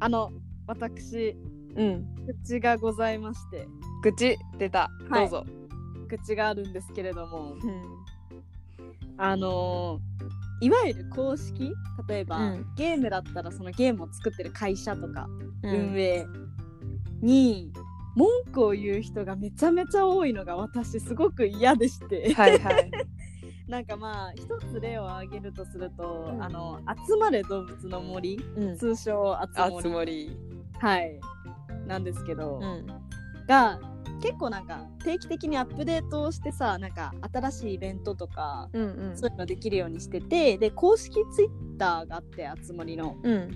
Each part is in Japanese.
あの私うん。口がございまして。愚痴出た。はい。どうぞ、口があるんですけれども。うん。あのーいわゆる公式？例えば、うん。ゲームだったらそのゲームを作ってる会社とかうん。運営に文句を言う人がめちゃめちゃ多いのが私すごく嫌でして。はいはいなんかまあ一つ例を挙げるとすると、うん。あの集まれ動物の森。うん。通称あつあ森。はい。なんですけど、うん。が結構なんか定期的にアップデートをしてさなんか新しいイベントとか、うんうん。そういうのできるようにしててで公式ツイッターがあってあつ森の。うん。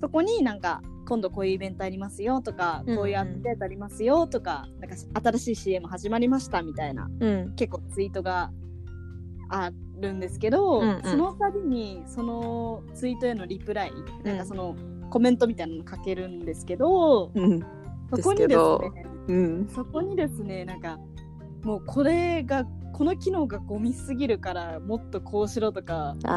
そこになんか今度こういうイベントありますよとか、うんうん。こういうアップデートありますよとかなんか新しい CM 始まりましたみたいなうん。結構ツイートがあるんですけど、うんうん。その度にそのツイートへのリプライ、うん。なんかそのコメントみたいなの書けるんですけど、うん。そこにですねうん。そこにですねなんかもうこれがこの機能がゴミすぎるからもっとこうしろとかな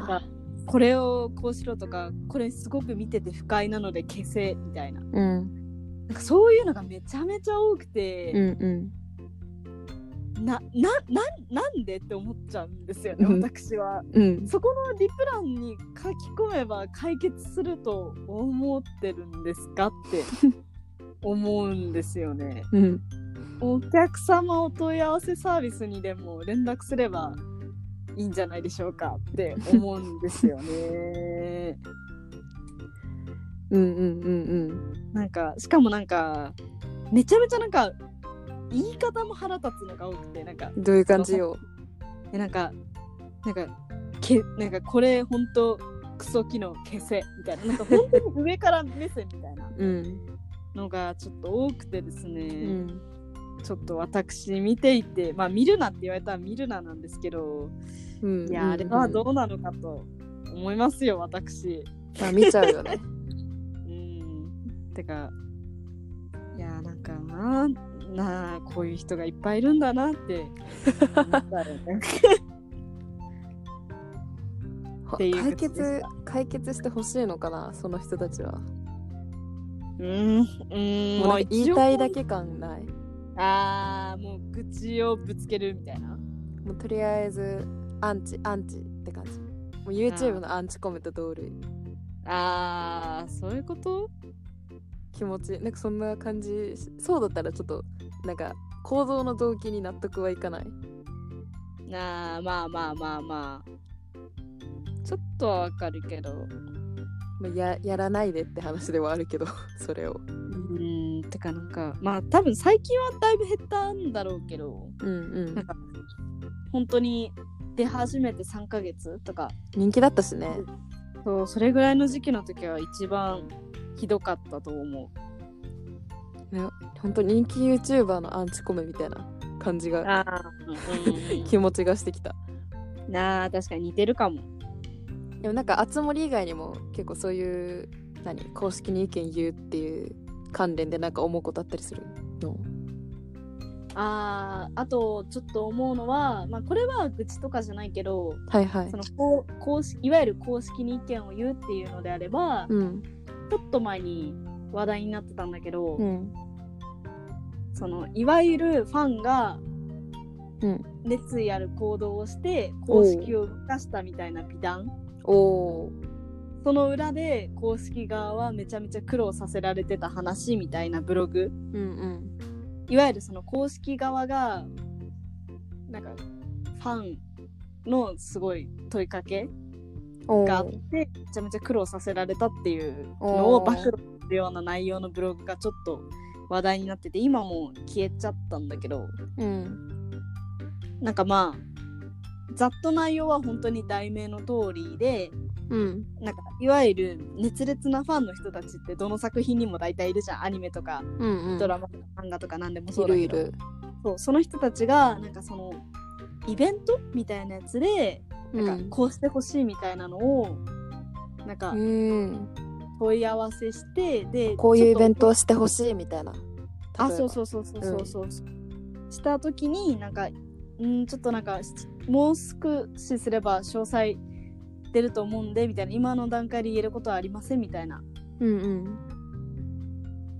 んあかこれをこうしろとかこれすごく見てて不快なので消せみたいな。なんかそういうのがめちゃめちゃ多くて、うんうんななななんでって思っちゃうんですよねうん私は。うんそこのリプランに書き込めば解決すると思ってるんですかって 思うんですよね。うんお客様お問い合わせサービスにでも連絡すればいいんじゃないでしょうかって思うんですよね。うんうんうんなんかしかもなんかめちゃめちゃなんか言い方も腹立つのが多くてなんか。うんどういう感じよ？えなんかなんかけなんかこれ本当クソ機能消せみたいな。なんか本当に上から目線みたいなうん。のがちょっと多くてですね、うん。ちょっと私見ていてまあ見るなって言われたら見るななんですけどうん。いやあれはどうなのかと思いますよ私。まあ見ちゃうよね。うん。てかいやなんかななあこういう人がいっぱいいるんだなって。思っ解決解決してほしいのかなその人たちは。うんうんもう言いたいだけ感ない。あーもう愚痴をぶつけるみたいな。もうとりあえずアンチアンチって感じ。もう YouTube のアンチコメント通りあーそういうこと？気持ちなんかそんな感じそうだったらちょっとなんか行動の動機に納得はいかない？あーまあまあまあまあ。ちょっとはわかるけど。まあややらないでって話ではあるけど それを。うーんてかなんかまあ多分最近はだいぶ減ったんだろうけど。うんうん。なんか本当に出始めて3ヶ月とか。人気だったしね。そうそれぐらいの時期の時は一番ひどかったと思う。ね本当人気 YouTuber のアンチコメみたいな感じがうん 気持ちがしてきた。なあ確かに似てるかも。でもなんかあつ森以外にも結構そういう何公式に意見言うっていう関連でなんか思うことあったりするの？あーあとちょっと思うのは、まあ、これは愚痴とかじゃないけどはいはい。そのこう公式いわゆる公式に意見を言うっていうのであれば、うんちょっと前に話題になってたんだけど、うん。そのいわゆるファンがうん。熱意ある行動をして公式を動かしたみたいな美談。おおその裏で公式側はめちゃめちゃ苦労させられてた話みたいなブログ。うんうん。いわゆるその公式側がなんかファンのすごい問いかけおがあっー。てめちゃめちゃ苦労させられたっていうのを暴露するような内容のブログがちょっと話題になってて今もう消えちゃったんだけどうん。なんかまあざっと内容は本当に題名の通りでうんなんかいわゆる熱烈なファンの人たちってどの作品にも大体いるじゃん。アニメとかうんうんドラマとか漫画とか何でもそいうだけど。そうその人たちがなんかそのイベントみたいなやつでなんかこうしてほしいみたいなのをなんかうん。問い合わせしてでこういうイベントををしてほしいみたいな。あそうそううそうそうそうそう、した時になんかうんちょっとなんかしもう少しすれば詳細出ると思うんでみたいな今の段階で言えることはありませんみたいな。うんうん。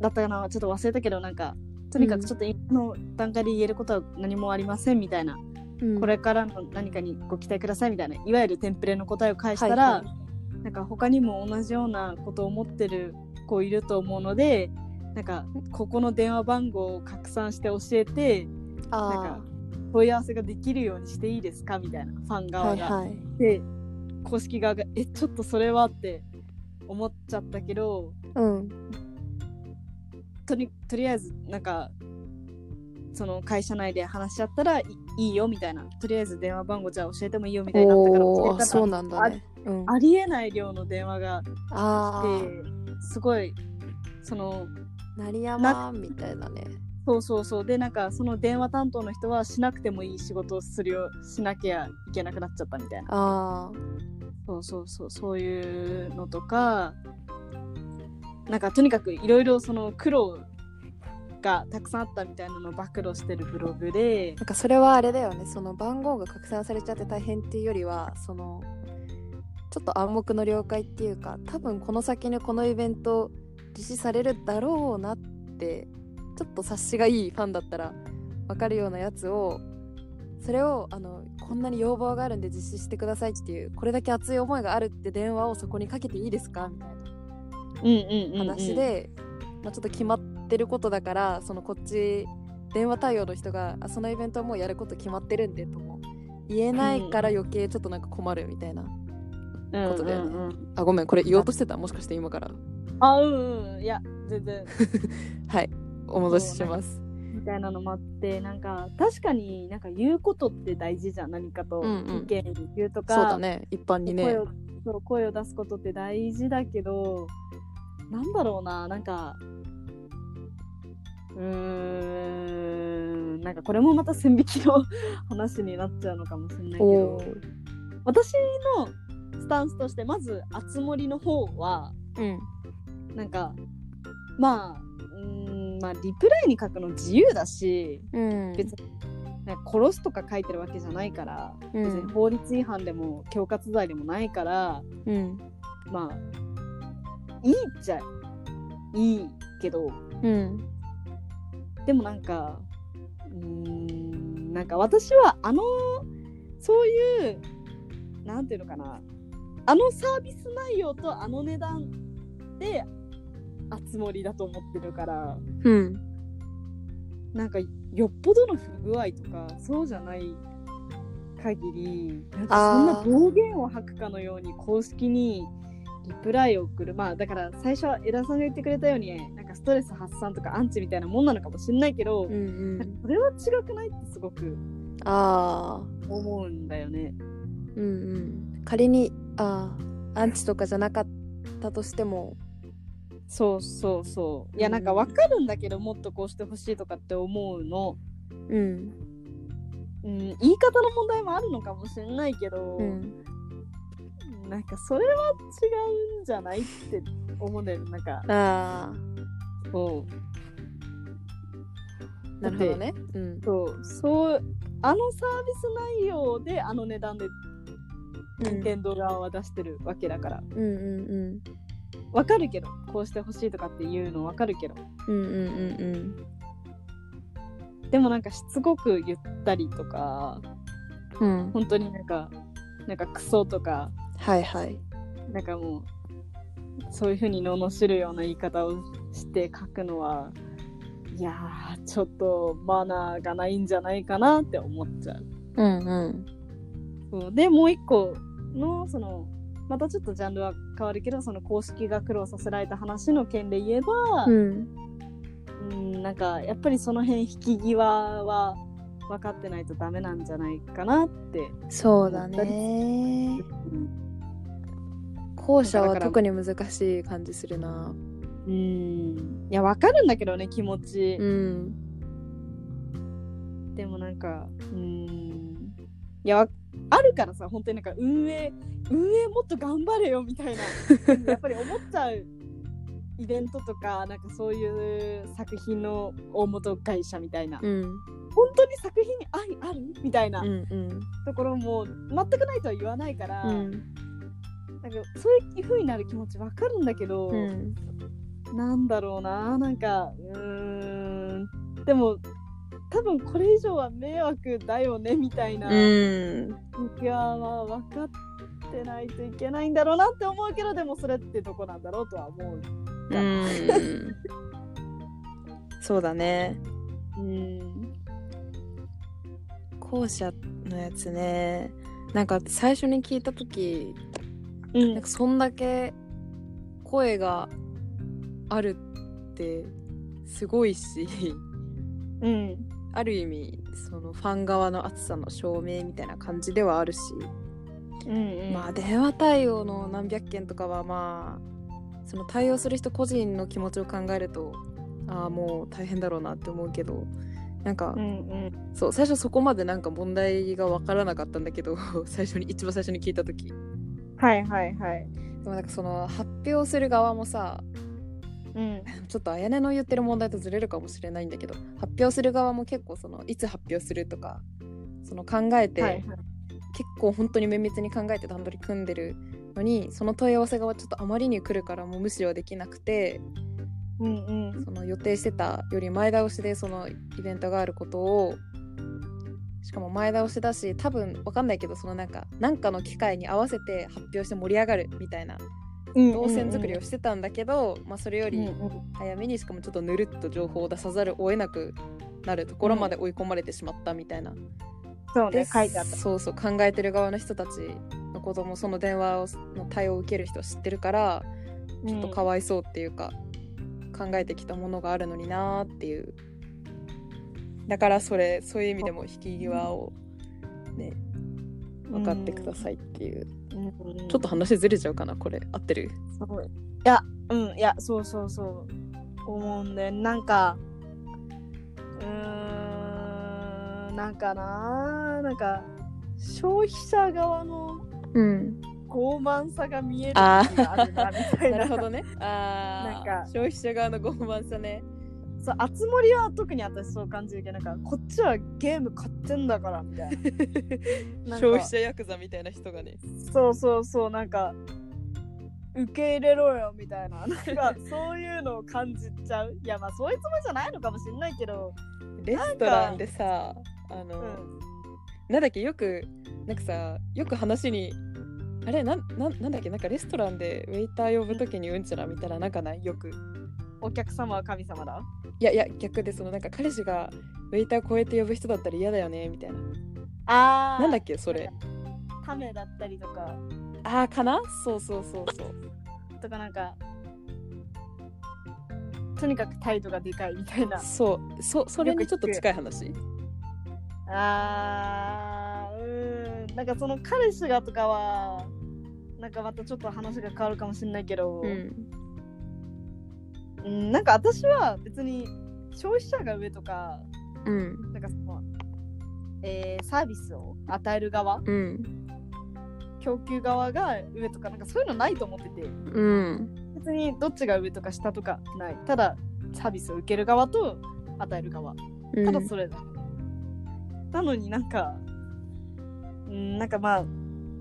だったかなちょっと忘れたけどなんかとにかくちょっと今の段階で言えることは何もありませんみたいな、うん。これからの何かにご期待くださいみたいないわゆるテンプレの答えを返したら、はいはい。なんか他にも同じようなことを思ってる子いると思うのでなんかここの電話番号を拡散して教えてなんあか問い合わせができるようにしていいですかみたいなファンあ側が。はいはい。で公式側がえちょっとそれはって思っちゃったけどうん。とりとりあえずなんかその会社内で話し合ったらいいいよみたいな。とりあえず電話番号じゃあ教えてもいいよみたいになったからそうなんだね。うん。ありえない量の電話があ来てすごいそのあ鳴山みたいなね。そうそうそう。でなんかその電話担当の人はしなくてもいい仕事をするよしなきゃいけなくなっちゃったみたいな。あそうそうそう。そういうのとかなんかとにかくいろいろその苦労がたくさんあったみたいなのを暴露してるブログで。なんかそれはあれだよね。その番号が拡散されちゃって大変っていうよりはそのちょっと暗黙の了解っていうか多分この先にこのイベント実施されるだろうなってちょっと察しがいいファンだったら分かるようなやつをそれをあのこんなに要望があるんで実施してくださいっていうこれだけ熱い思いがあるって電話をそこにかけていいですかみたいなうんうんうん、うん、話で、まあ、ちょっと決まってることだからそのこっち電話対応の人があそのイベントはもうやること決まってるんでとも言えないから余計ちょっとなんか困るみたいな、ことだよね。うんうんうん。あごめんこれ言おうとしてた？もしかして今から。あうんうんいや全然。はいお戻しします。みたいなのもあってなんか確かになんか言うことって大事じゃん。何かとうんうん。意見言うとか、そうだね。一般にね。声を声を出すことって大事だけどなんだろうな。なんかうーんなんかこれもまた線引きの話になっちゃうのかもしれないけおどー。私のスタンスとしてまずあつ森の方はうん。なんかまあうーんまあリプライに書くの自由だしうん。別になんか殺すとか書いてるわけじゃないから、うん。別に法律違反でも恐喝罪でもないからうん。まあいいっちゃいいけどうんでもなんかうーんなんか私はあのそういうなんていうのかなあのサービス内容とあの値段であつ森だと思ってるからうん。なんかよっぽどの不具合とかそうじゃない限りなんかそんな暴言を吐くかのように公式にリプライを送る。まあだから最初は枝さんが言ってくれたようになんかストレス発散とかアンチみたいなもんなのかもしれないけど、うんうん。それは違くないってすごくああ思うんだよね。うんうん。仮にああアンチとかじゃなかったとしても。そうそうそう。いやうんなんかわかるんだけどもっとこうしてほしいとかって思うの、うん。うん、言い方の問題もあるのかもしれないけど、うんなんかそれは違うんじゃないって思うんだよね。なんかあそう。あなるほどね。うんそうそうあのサービス内容であの値段で任天堂側は出してるわけだから。うんうんうん。わかるけどこうしてほしいとかっていうのわかるけど。うんうんうん。でもなんかしつこく言ったりとかうんうん。本当になんかなんかクソとかはいはいなんかもうそういうふうに罵るような言い方をして書くのはいやーちょっとマナーがないんじゃないかなって思っちゃう。うんうんでもう一個のそのまたちょっとジャンルは変わるけどその公式が苦労させられた話の件で言えば、うんうん、なんかやっぱりその辺引き際は分かってないとダメなんじゃないかなって。そうだね後者は特に難しい感じするな。うん。いや分かるんだけどね気持ち。うん。でもなんかうん。いやわあるからさ本当になんか運営運営もっと頑張れよみたいな。やっぱり思っちゃうイベントとかなんかそういう作品の大元会社みたいな、うん。本当に作品に愛あるみたいなところも全くないとは言わないから、うんなんかそういう風になる気持ちわかるんだけど、うんなんだろうななんかうーん。でも多分これ以上は迷惑だよねみたいな、うん。いやまあ分かってないといけないんだろうなって思うけどでもそれってどこなんだろうとは思う。うん。そうだね。うん。後者のやつね。なんか最初に聞いた時うん。なんかそんだけ声があるってすごいしうん。ある意味そのファン側の熱さの証明みたいな感じではあるし、うんまあ電話対応の何百件とかはまあその対応する人個人の気持ちを考えるとああもう大変だろうなって思うけどなんか、うんうん。そう最初そこまでなんか問題が分からなかったんだけど 最初に一番最初に聞いた時はいはいはい。でもなんかその発表する側もさうん。ちょっとあやねの言ってる問題とずれるかもしれないんだけど発表する側も結構そのいつ発表するとかその考えて、はいはい。結構本当に綿密に考えて段取り組んでるのにその問い合わせがちょっとあまりに来るからもう無視はできなくてうんうん。その予定してたより前倒しでそのイベントがあることをしかも前倒しだし多分わかんないけどそのなんかなんかの機会に合わせて発表して盛り上がるみたいな動線作りをしてたんだけど、まあ、それより早めにしかもちょっとぬるっと情報を出さざるを得なくなるところまで追い込まれてしまったみたいな。でそうね書いてあった。そうそう考えてる側の人たちのこともその電話をの対応を受ける人は知ってるからちょっとかわいそうっていうか、考えてきたものがあるのになーっていうだからそれそういう意味でも引き際をね分かってくださいっていう、うん。うんちょっと話ずれちゃうかなこれ。合ってる？いやうんいやそうそうそう。思うんでなんかうーんなんかななんか消費者側のうん傲慢さが見えるあー時があるなみたいな。なるほどね。あなんかあ消費者側の傲慢さねそうあつ森は特に私そう感じるけどなんかこっちはゲーム買ってんだからみたいな。消費者ヤクザみたいな人がね。そうそうそうなんか受け入れろよみたいな。なんか そういうのを感じちゃう。いやまあそういうつもりじゃないのかもしれないけど。レストランでさあの、うん。なんだっけよくなんかさよく話にあれなんなんなんだっけなんかレストランでウェイター呼ぶときにうんちゃらみたいななんかない？よく。お客様は神様だ？いやいや逆でそのなんか彼氏がウェイター超えて呼ぶ人だったら嫌だよねみたいな。あー。なんだっけそれ。ためだったりとか。あーかな？そうそうそうそう。とかなんかとにかく態度がでかいみたいな。そう。そそれにちょっと近い話。あーうーん。なんかその彼氏がとかはなんかまたちょっと話が変わるかもしれないけど、うんうん、なんか私は別に消費者が上とかうん。なんかその、えーサービスを与える側うん。供給側が上とかなんかそういうのないと思ってて。うん。別にどっちが上とか下とかない。ただサービスを受ける側と与える側。うん。ただそれだ、なのになんかうんなんかまあ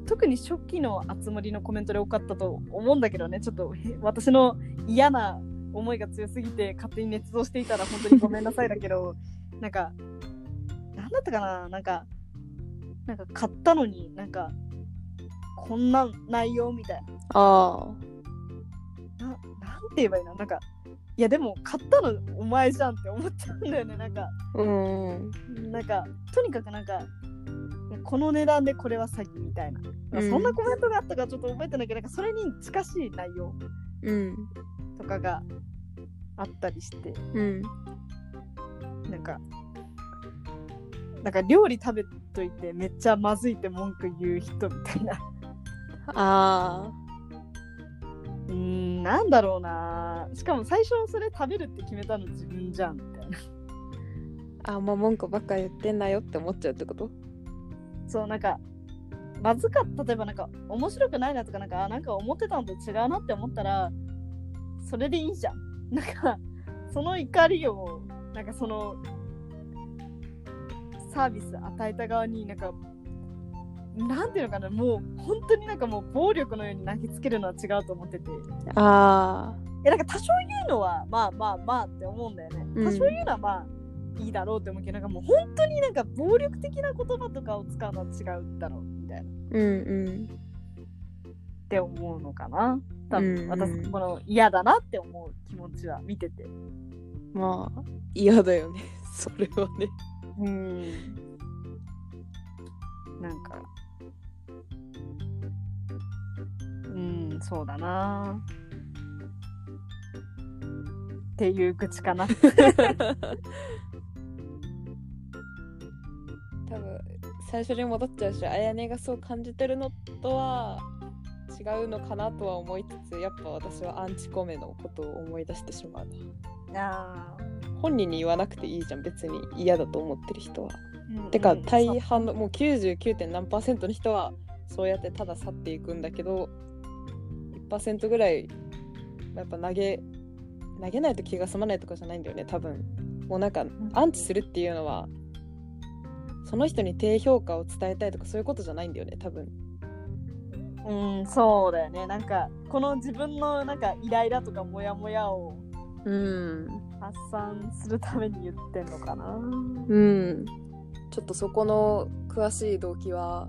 特に初期の集まりのコメントで多かったと思うんだけどね。ちょっとへ私の嫌な思いが強すぎて勝手に捏造していたら本当にごめんなさいだけど なんかなんだったかな？なんかなんか買ったのになんかこんな内容みたいあなななんて言えばいいの？なんかいやでも買ったのお前じゃんって思っちゃうんだよねなんか。あうん。なんかとにかくなんかこの値段でこれは詐欺みたいな、うん。そんなコメントがあったかちょっと覚えてないけどなんかそれに近しい内容。うんとかがあったりして。うん。なんかなんか料理食べといてめっちゃまずいって文句言う人みたいな。あうーんなんだろうな。しかも最初それ食べるって決めたの自分じゃんみたいな。ああんま文句ばっか言ってんなよって思っちゃうってこと？そうなんかまずかった。例えばなんか面白くないなとかなんかあなんか思ってたのと違うなって思ったらそれでいいじゃん。なんかその怒りをなんかそのサービス与えた側になんかなんていうのかなもう本当になんかもう暴力のように投げつけるのは違うと思ってて。あえなんか多少言うのはまあまあまあって思うんだよね。うん。多少言うのはまあいいだろうって思うけどなんかもう本当になんか暴力的な言葉とかを使うのは違うだろうみたいな。っうんうん。て思うのかな多分、私この嫌だなって思う気持ちは見てて。まあ嫌だよね。それはね。うん。なんか。うんそうだな。っていう愚痴かな。多分最初に戻っちゃうしあやねがそう感じてるのとは違うのかなとは思いつつやっぱ私はアンチコメのことを思い出してしまうな。あ本人に言わなくていいじゃん別に嫌だと思ってる人は、ーてかう。ん大半のもう 99. 何パーセントの人はそうやってただ去っていくんだけど1%ぐらいやっぱ投げ投げないと気が済まないとかじゃないんだよね多分。もうなんかアンチするっていうのはその人に低評価を伝えたいとかそういうことじゃないんだよね多分うん、そうだよね。なんか、この自分のなんかイライラとかモヤモヤをうん発散するために言ってんのかな。うんちょっとそこの詳しい動機は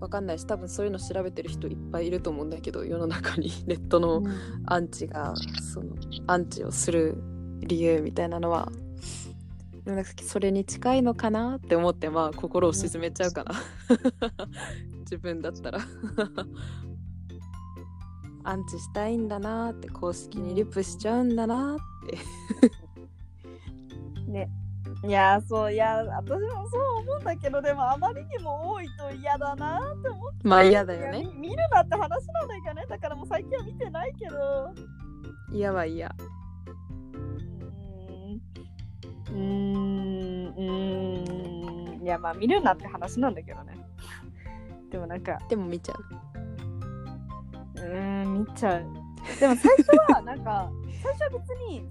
わかんないし多分そういうの調べてる人いっぱいいると思うんだけど世の中に ネットのアンチがそのアンチをする理由みたいなのはなんかそれに近いのかな？って思ってまあ心を沈めちゃうかな自分だったらアンチしたいんだなって公式にリプしちゃうんだなってね。いや、そう、いや、私もそう思うんだけど、でもあまりにも多いと嫌だなって思って。まあ嫌だよねみ見るなって話なんだけどね。だからもう最近は見てないけど。嫌は嫌うーん。うーん。いや、まあ見るなって話なんだけどね。でもなんか、でも見ちゃううーん、見ちゃう。でも最初は、なんか、最初は別に、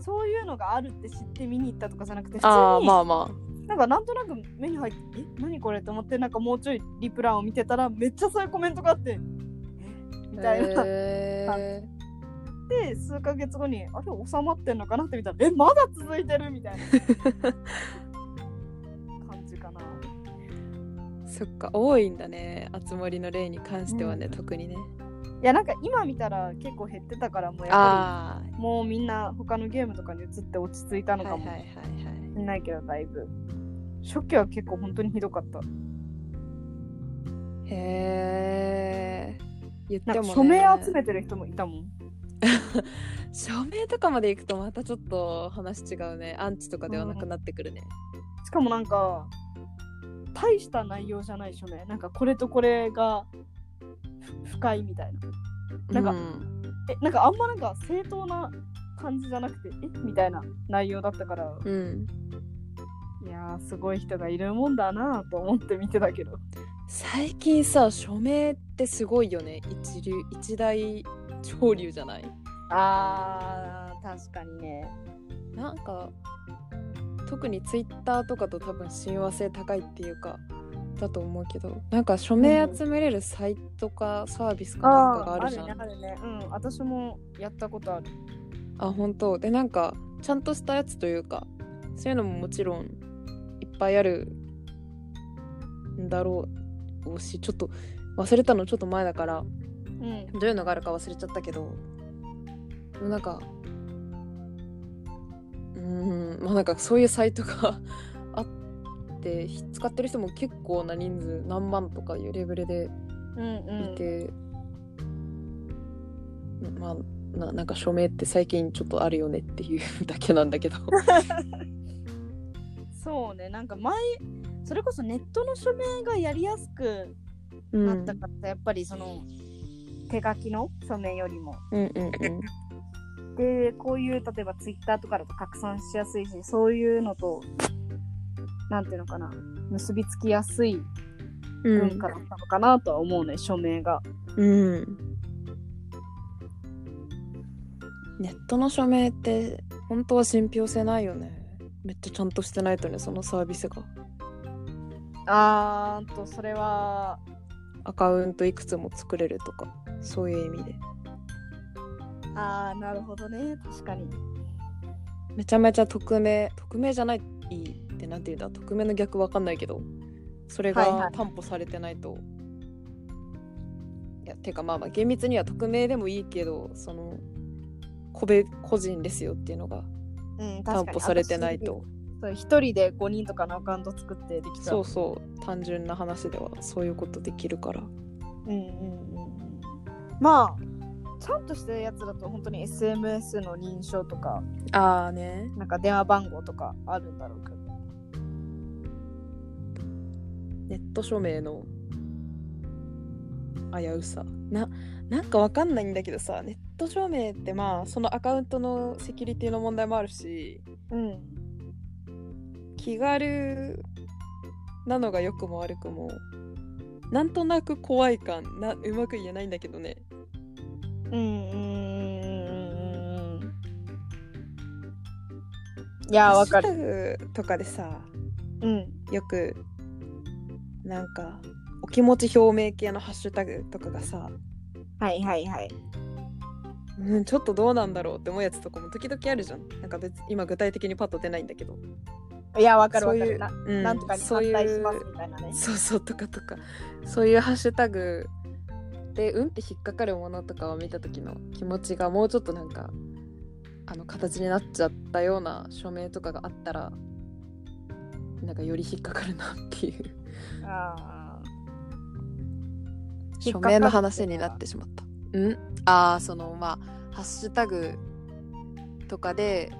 そういうのがあるって知って見に行ったとかじゃなくて、普通に、ああまあまなんかなんとなく目に入って、え、何これと思って、なんかもうちょいリプランを見てたら、めっちゃそういうコメントがあって、え？みあたいな。へで、数ヶ月後に、あれ、収まってんのかなって見たら、え、まだ続いてるみたいな。感じかな。ーそっか多いんだね。集まりの例に関してはね、うん。特にね。いや、なんか今見たら結構減ってたから、もうやっぱあり、もうみんな他のゲームとかに移って落ち着いたあのかも。しれないけど、だいぶ。初期は結構本当にひどかった。へえ言っても、ね、署名集めてる人もいたもん。署名とかまで行くとまたちょっと話違うね。アンチとかではなくなってくるね、しかもなんか、大した内容じゃない署名。なんかこれとこれがふ深いみたいな。なんかうん。え、なんかあんまなんか正当な感じじゃなくて、え？みたいな内容だったから、うん。いやー、すごい人がいるもんだなと思って見てたけど。最近さ署名ってすごいよね。一流一大潮流じゃない？あー、確かにね。なんか特にツイッターとかと多分親和性高いっていうかだと思うけどなんか署名集めれるサイトかサービスかなんかがあるじゃんあるね、あるね。うん、私もやったことある。あ本当？でなんかちゃんとしたやつというかそういうのももちろんいっぱいあるんだろうしちょっと忘れたのちょっと前だからうん。どういうのがあるか忘れちゃったけどでもなんかうーんまあなんかそういうサイトが あって使ってる人も結構な人数何万とかいうレベルでうんうん。いて、まあななんか署名って最近ちょっとあるよねっていう だけなんだけど そうね、なんか前、それこそネットの署名がやりやすくうなったから、やっぱりその手書きの署名よりも。うんうんうん。で、こういう例えばツイッターとかだと拡散しやすいし、そういうのと、なんていうのかな、結びつきやすい文化だったのかなとは思うね、署名が。うん。ネットの署名って本当は信憑性ないよね。めっちゃちゃんとしてないとねそのサービスが。あーんとそれは。アカウントいくつも作れるとかそういう意味で。あーなるほどね。確かに。めちゃめちゃ匿名匿名じゃないってなんていうんだ？匿名の逆わかんないけどそれはいはい。が担保されてないと、いやてかまあまあ厳密には匿名でもいいけどその個別個人ですよっていうのがうん担保されてないと。そう一人で5人とかのアカウント作ってできちゃそううそう。単純な話ではそういうことできるから。うんうんまあちゃんとしたやつだと本当に SMS の認証とかああね。なんか電話番号とかあるんだろうけど。ネット署名の危うさ。ななんかわかんないんだけどさネット署名ってまあそのアカウントのセキュリティの問題もあるしうん気軽なのが良くも悪くもなんとなく怖い感なうまく言えないんだけどねうんうんうんうんうんいやわかる。とかでさうん。よくなんかお気持ち表明系のハッシュタグとかがさ、はいはいはい。うん、ちょっとどうなんだろうって思うやつとかも時々あるじゃん。なんか別今具体的にパッと出ないんだけど。いやわかるわそういうかるな,、うんなんとかに反対しますみたいなね。そうそうとかとか。そういうハッシュタグでうんって引っかかるものとかを見た時の気持ちがもうちょっとなんかあの形になっちゃったような署名とかがあったらなんかより引っかかるなっていう。あ署名の話になってしまった。うん。ああそのまあハッシュタグとかで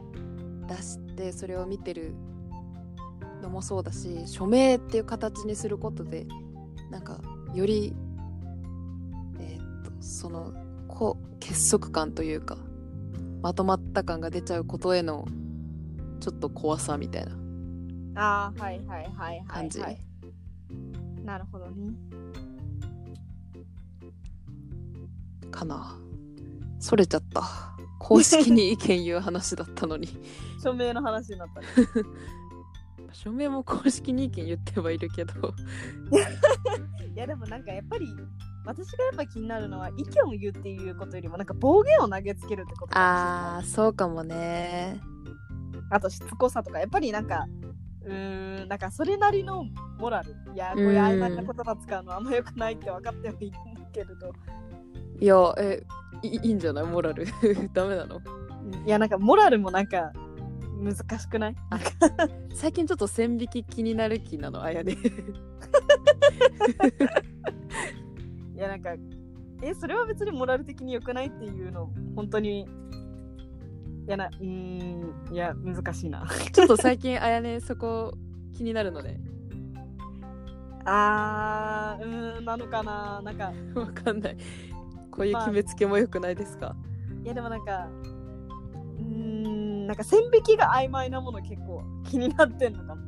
出してそれを見てるのもそうだし署名っていう形にすることでなんかよりそのこう結束感というかまとまった感が出ちゃうことへのちょっと怖さみたいな。ーあーはいはいはいはい、感じ、はい、なるほどね。かな。それちゃった。公式に意見言う話だったのに。署名の話になったね。署名も公式に意見言ってはいるけど。いやでもなんかやっぱり私がやっぱ気になるのは意見を言うっていうことよりもなんか暴言を投げつけるってことあーそうかもね。あとしつこさとかやっぱりなんかうーんなんかそれなりのモラル。いやこういう曖昧な言葉使うのはあんま良くないって分かってはいるんだけれど。いやえいいいんじゃない？モラル。ダメなの？いやなんかモラルもなんか難しくない？最近ちょっと線引き気になる気なの？あやね いやなんかえそれは別にモラル的に良くないっていうの本当にいやなうーんいや難しいな。ちょっと最近あやねそこ気になるのね あーうーんなのかな。なんかわかんない。こういう決めつけもよくないですか、いやでもなんかうーんなんか線引きが曖昧なもの結構気になってんのかも。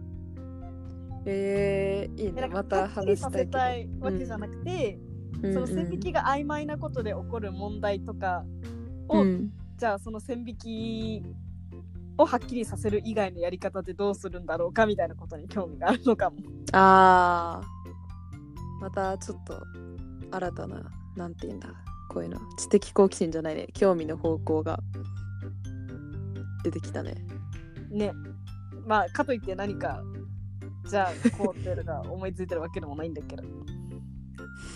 えー、いいね。また話したいけど。わけじゃなくて、うんその線引きが曖昧なことで起こる問題とかを、うんじゃあその線引きをはっきりさせる以外のやり方でどうするんだろうかみたいなことに興味があるのかも。あーまたちょっと新たななんて言うんだこういうの知的好奇心じゃないね興味の方向が出てきたねね。まあかといって何かじゃあこうっていうのが思いついてるわけでもないんだけど。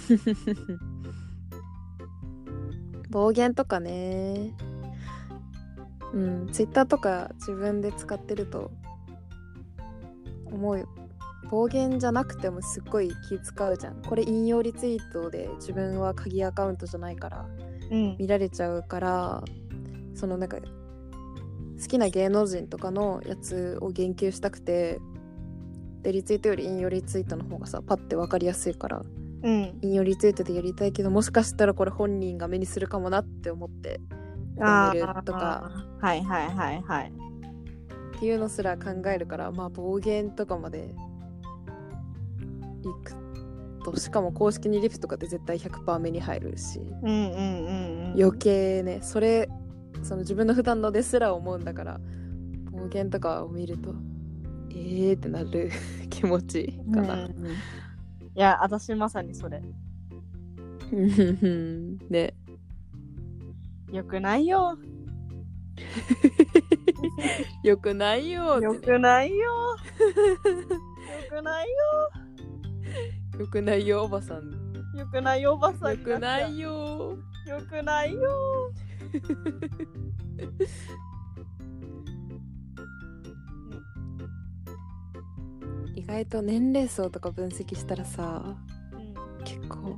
暴言とかね。うんツイッターとか自分で使ってると思うよ。暴言じゃなくてもすっごい気使うじゃん。これ引用リツイートで自分は鍵アカウントじゃないからうん。見られちゃうからそのなんか好きな芸能人とかのやつを言及したくてでリツイートより引用リツイートの方がさパッて分かりやすいからうん。引用リツイートでやりたいけどもしかしたらこれ本人が目にするかもなって思ってやめるとかはいはいはいはい。っていうのすら考えるからまあ暴言とかまでいくとしかも公式にリプとかって絶対100%目に入るしうんうんうんうん。余計ねそれその自分の普段のですら思うんだから暴言とかを見るとえーってなる 気持ちかな。いや私まさにそれ。うん。ね。よくないよ。よくないよ。よくないよ。よくないよ。くないよおばさん。よよくないよおばさん。よくないよ。よくないよ 意外と年齢層とか分析したらさうん。結構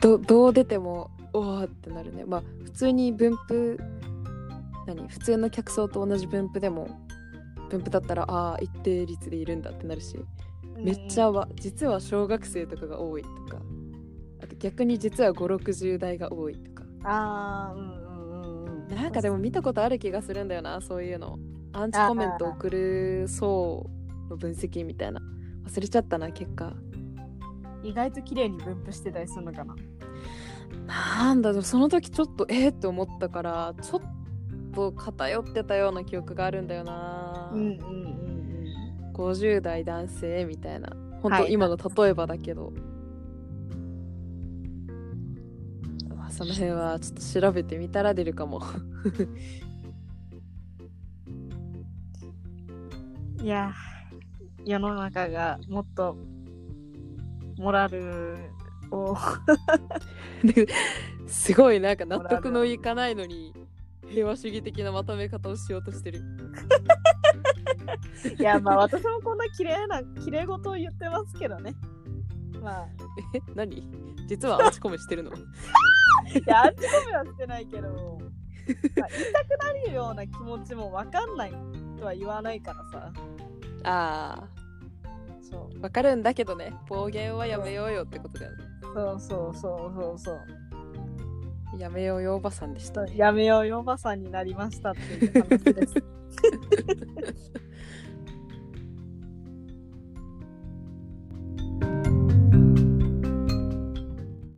どどう出てもおおってなるね。まあ普通に分布何？普通の客層と同じ分布でも分布だったらああ一定率でいるんだってなるしめっちゃわ実は小学生とかが多いとか。あと逆に実は560代が多いとか。ああうんうんうんうん。なんかでも見たことある気がするんだよなそういうの。アンチコメント送る層の分析みたいな。忘れちゃったな結果。意外と綺麗に分布してたりするのかな。なんだろうその時ちょっとえー、って思ったからちょっと偏ってたような記憶があるんだよな、うんうんうん50代男性みたいな。本はい。当今の例えばだけど、まあその辺はちょっと調べてみたら出るかも。うんいや世の中がもっとモラルを すごいなんか納得のいかないのに平和主義的なまとめ方をしようとしてる。いやまあ私もこんな綺麗な綺麗事を言ってますけどね。まあ。え何？実はアンチコメしてるの？いやアンチコメはしてないけど、まあ、言いたくなるような気持ちも分かんないとは言わないからさ。あそう。あわかるんだけどね。暴言はやめようよってことだよね。そうそうそうそうそう。やめようよおばさんでしたね。やめようよおばさんになりましたっていう話です